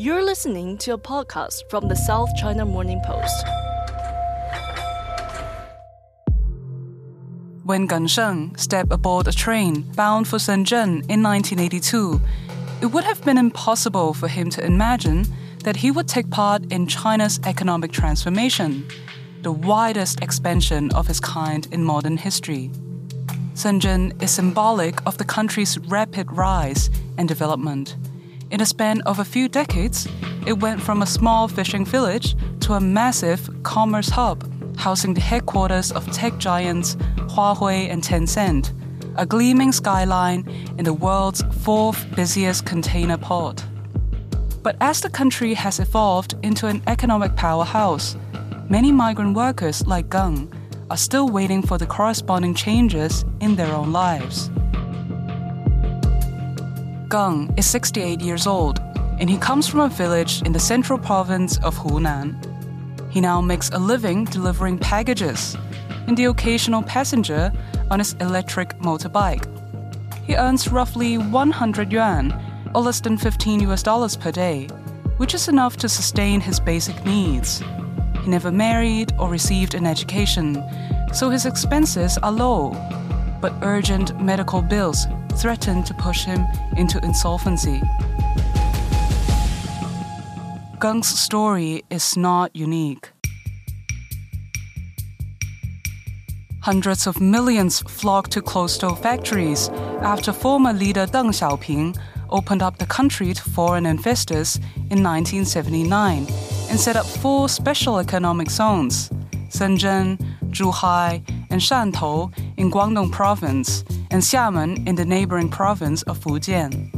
You're listening to a podcast from the South China Morning Post. When Gan Sheng stepped aboard a train bound for Shenzhen in 1982, it would have been impossible for him to imagine that he would take part in China's economic transformation, the widest expansion of its kind in modern history. Shenzhen is symbolic of the country's rapid rise and development. In a span of a few decades, it went from a small fishing village to a massive commerce hub, housing the headquarters of tech giants Huawei and Tencent, a gleaming skyline in the world's fourth busiest container port. But as the country has evolved into an economic powerhouse, many migrant workers like Gang are still waiting for the corresponding changes in their own lives. Gang is 68 years old, and he comes from a village in the central province of Hunan. He now makes a living delivering packages and the occasional passenger on his electric motorbike. He earns roughly 100 yuan, or less than 15 US dollars per day, which is enough to sustain his basic needs. He never married or received an education, so his expenses are low. But urgent medical bills threatened to push him into insolvency. Gang's story is not unique. Hundreds of millions flocked to closed-door factories after former leader Deng Xiaoping opened up the country to foreign investors in 1979 and set up four special economic zones Shenzhen, Zhuhai, and Shantou in Guangdong province, and Xiamen in the neighboring province of Fujian.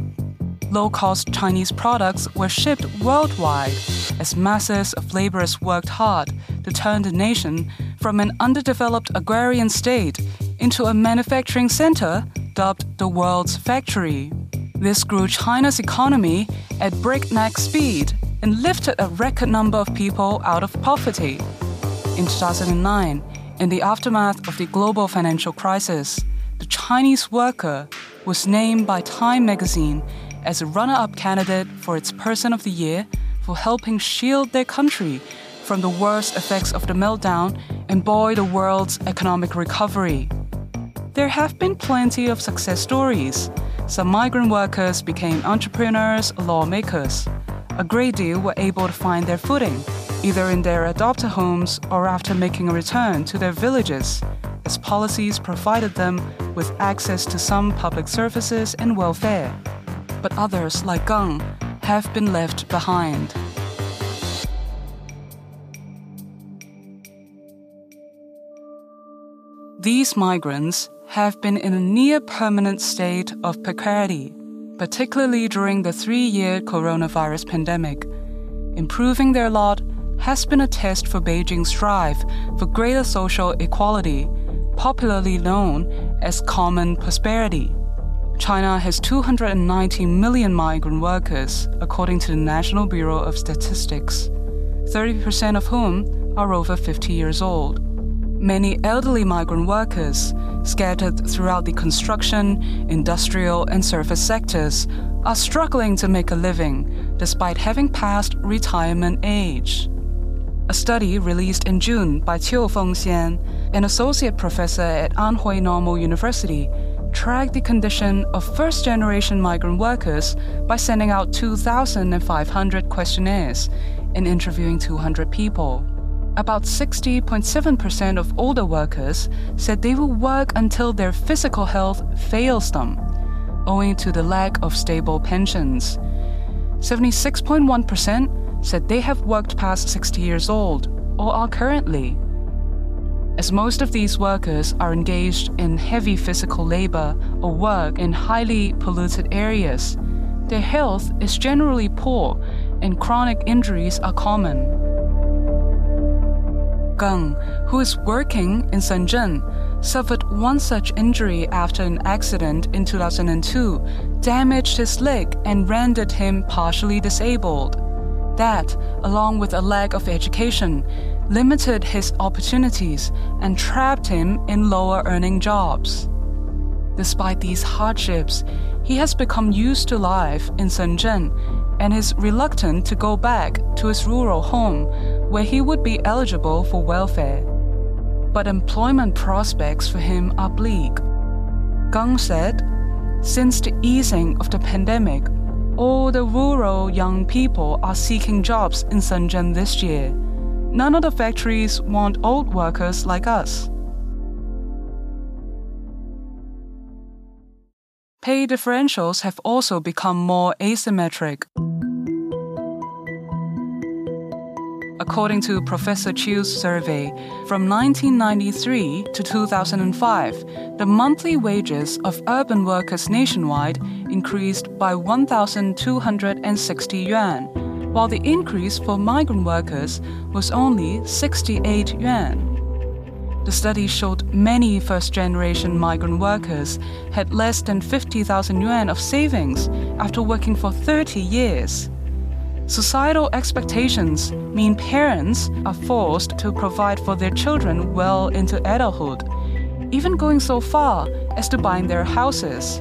Low cost Chinese products were shipped worldwide as masses of laborers worked hard to turn the nation from an underdeveloped agrarian state into a manufacturing center dubbed the world's factory. This grew China's economy at breakneck speed and lifted a record number of people out of poverty. In 2009, in the aftermath of the global financial crisis, the Chinese worker was named by Time magazine as a runner up candidate for its Person of the Year for helping shield their country from the worst effects of the meltdown and buoy the world's economic recovery. There have been plenty of success stories. Some migrant workers became entrepreneurs, lawmakers. A great deal were able to find their footing, either in their adopted homes or after making a return to their villages, as policies provided them with access to some public services and welfare. But others, like Gang, have been left behind. These migrants have been in a near permanent state of precarity, particularly during the three year coronavirus pandemic. Improving their lot has been a test for Beijing's drive for greater social equality, popularly known as common prosperity. China has 290 million migrant workers, according to the National Bureau of Statistics, 30% of whom are over 50 years old. Many elderly migrant workers, scattered throughout the construction, industrial, and service sectors, are struggling to make a living despite having passed retirement age. A study released in June by Qiu Fengxian, an associate professor at Anhui Normal University, tracked the condition of first generation migrant workers by sending out 2,500 questionnaires and interviewing 200 people. About 60.7% of older workers said they will work until their physical health fails them, owing to the lack of stable pensions. 76.1% said they have worked past 60 years old or are currently. As most of these workers are engaged in heavy physical labor or work in highly polluted areas, their health is generally poor and chronic injuries are common. Geng, who is working in Shenzhen, suffered one such injury after an accident in 2002, damaged his leg and rendered him partially disabled. That, along with a lack of education, limited his opportunities and trapped him in lower earning jobs. Despite these hardships, he has become used to life in Shenzhen and is reluctant to go back to his rural home where he would be eligible for welfare. But employment prospects for him are bleak. Geng said, Since the easing of the pandemic, all the rural young people are seeking jobs in Shenzhen this year. None of the factories want old workers like us. Pay differentials have also become more asymmetric. According to Professor Qiu's survey, from 1993 to 2005, the monthly wages of urban workers nationwide increased by 1,260 yuan, while the increase for migrant workers was only 68 yuan. The study showed many first generation migrant workers had less than 50,000 yuan of savings after working for 30 years. Societal expectations mean parents are forced to provide for their children well into adulthood, even going so far as to buying their houses.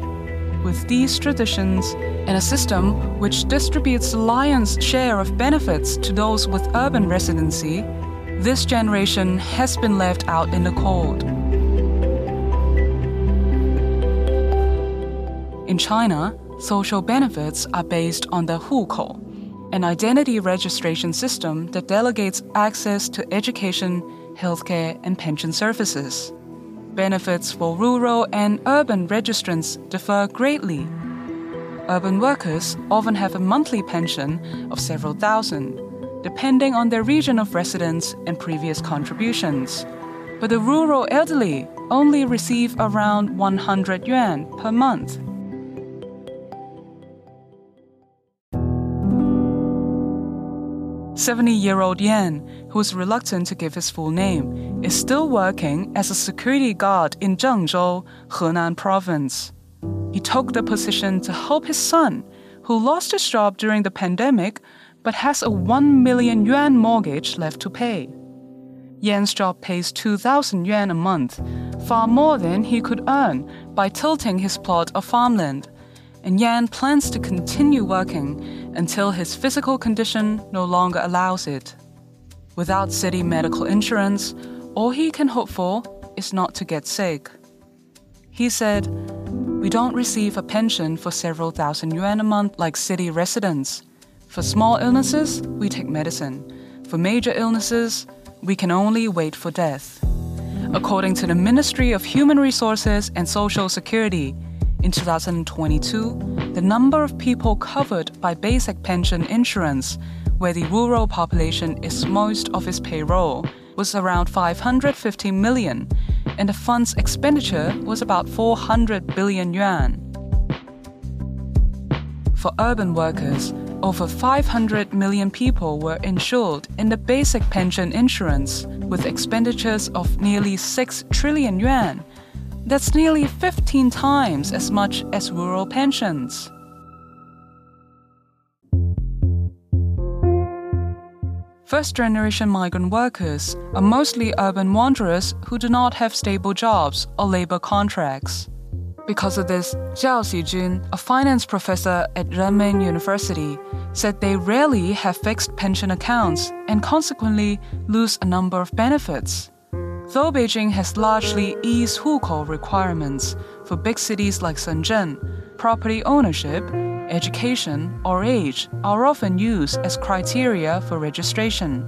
With these traditions and a system which distributes the lion's share of benefits to those with urban residency, this generation has been left out in the cold. In China, social benefits are based on the hukou, an identity registration system that delegates access to education, healthcare, and pension services. Benefits for rural and urban registrants differ greatly. Urban workers often have a monthly pension of several thousand, depending on their region of residence and previous contributions. But the rural elderly only receive around 100 yuan per month. Seventy-year-old Yan, who is reluctant to give his full name, is still working as a security guard in Zhengzhou, Henan Province. He took the position to help his son, who lost his job during the pandemic but has a 1 million yuan mortgage left to pay. Yan's job pays 2,000 yuan a month, far more than he could earn by tilting his plot of farmland. And Yan plans to continue working until his physical condition no longer allows it. Without city medical insurance, all he can hope for is not to get sick. He said, We don't receive a pension for several thousand yuan a month like city residents. For small illnesses, we take medicine. For major illnesses, we can only wait for death. According to the Ministry of Human Resources and Social Security, in 2022, the number of people covered by basic pension insurance, where the rural population is most of its payroll, was around 550 million, and the fund's expenditure was about 400 billion yuan. For urban workers, over 500 million people were insured in the basic pension insurance with expenditures of nearly 6 trillion yuan. That's nearly 15 times as much as rural pensions. First generation migrant workers are mostly urban wanderers who do not have stable jobs or labor contracts. Because of this, Zhao Xijun, a finance professor at Renmin University, said they rarely have fixed pension accounts and consequently lose a number of benefits. Though Beijing has largely eased hukou requirements for big cities like Shenzhen, property ownership, education, or age are often used as criteria for registration.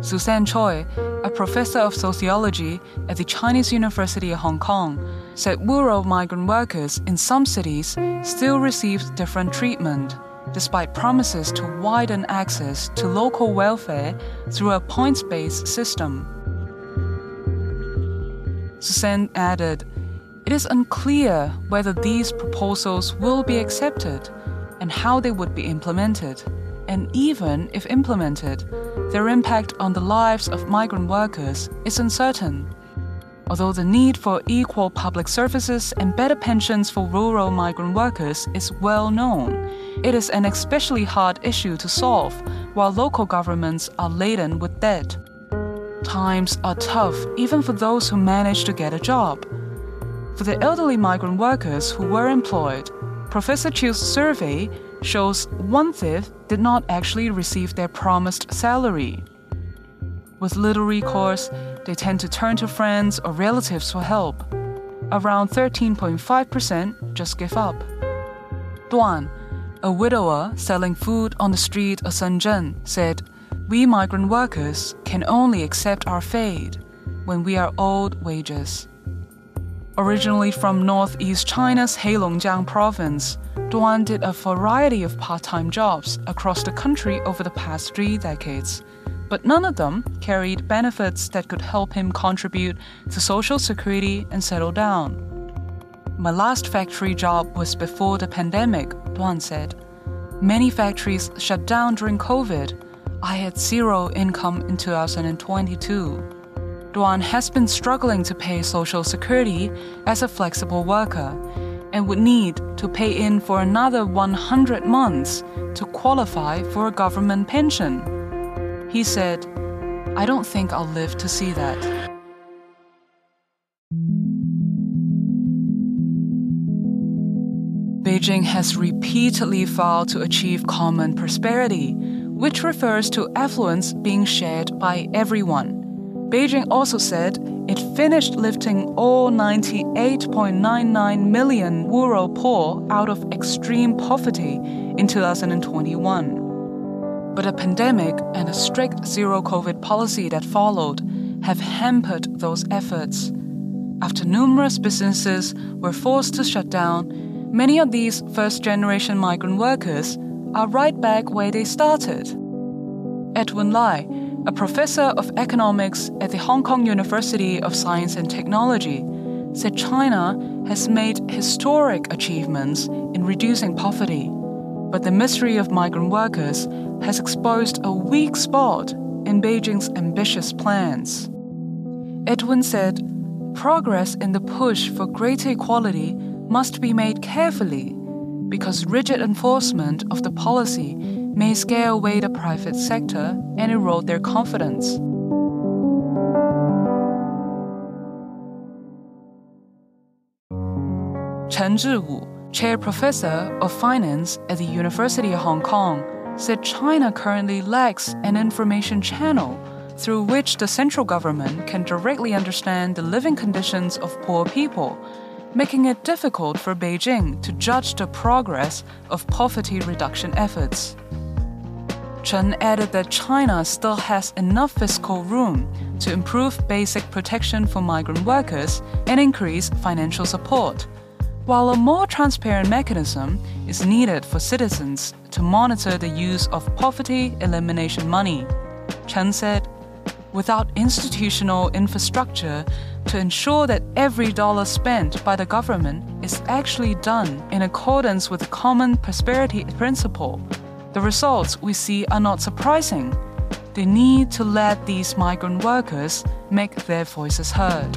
Susanne Choi, a professor of sociology at the Chinese University of Hong Kong, said rural migrant workers in some cities still receive different treatment, despite promises to widen access to local welfare through a points based system. Susanne added, It is unclear whether these proposals will be accepted and how they would be implemented and even if implemented, their impact on the lives of migrant workers is uncertain. Although the need for equal public services and better pensions for rural migrant workers is well known, it is an especially hard issue to solve while local governments are laden with debt. Times are tough even for those who manage to get a job. For the elderly migrant workers who were employed, Professor Qiu's survey shows one fifth did not actually receive their promised salary. With little recourse, they tend to turn to friends or relatives for help. Around 13.5% just give up. Duan, a widower selling food on the street of Shenzhen, said, We migrant workers can only accept our fate when we are owed wages. Originally from northeast China's Heilongjiang province, Duan did a variety of part time jobs across the country over the past three decades but none of them carried benefits that could help him contribute to Social Security and settle down. My last factory job was before the pandemic, Duan said. Many factories shut down during COVID. I had zero income in 2022. Duan has been struggling to pay Social Security as a flexible worker and would need to pay in for another 100 months to qualify for a government pension. He said, I don't think I'll live to see that. Beijing has repeatedly vowed to achieve common prosperity, which refers to affluence being shared by everyone. Beijing also said it finished lifting all 98.99 million rural poor out of extreme poverty in 2021. But a pandemic and a strict zero COVID policy that followed have hampered those efforts. After numerous businesses were forced to shut down, many of these first generation migrant workers are right back where they started. Edwin Lai, a professor of economics at the Hong Kong University of Science and Technology, said China has made historic achievements in reducing poverty but the misery of migrant workers has exposed a weak spot in Beijing's ambitious plans. Edwin said, Progress in the push for greater equality must be made carefully because rigid enforcement of the policy may scare away the private sector and erode their confidence. Chen Zhiwu, chair professor of finance at the University of Hong Kong, said China currently lacks an information channel through which the central government can directly understand the living conditions of poor people, making it difficult for Beijing to judge the progress of poverty reduction efforts. Chen added that China still has enough fiscal room to improve basic protection for migrant workers and increase financial support while a more transparent mechanism is needed for citizens to monitor the use of poverty elimination money. Chen said, without institutional infrastructure to ensure that every dollar spent by the government is actually done in accordance with the common prosperity principle, the results we see are not surprising. They need to let these migrant workers make their voices heard.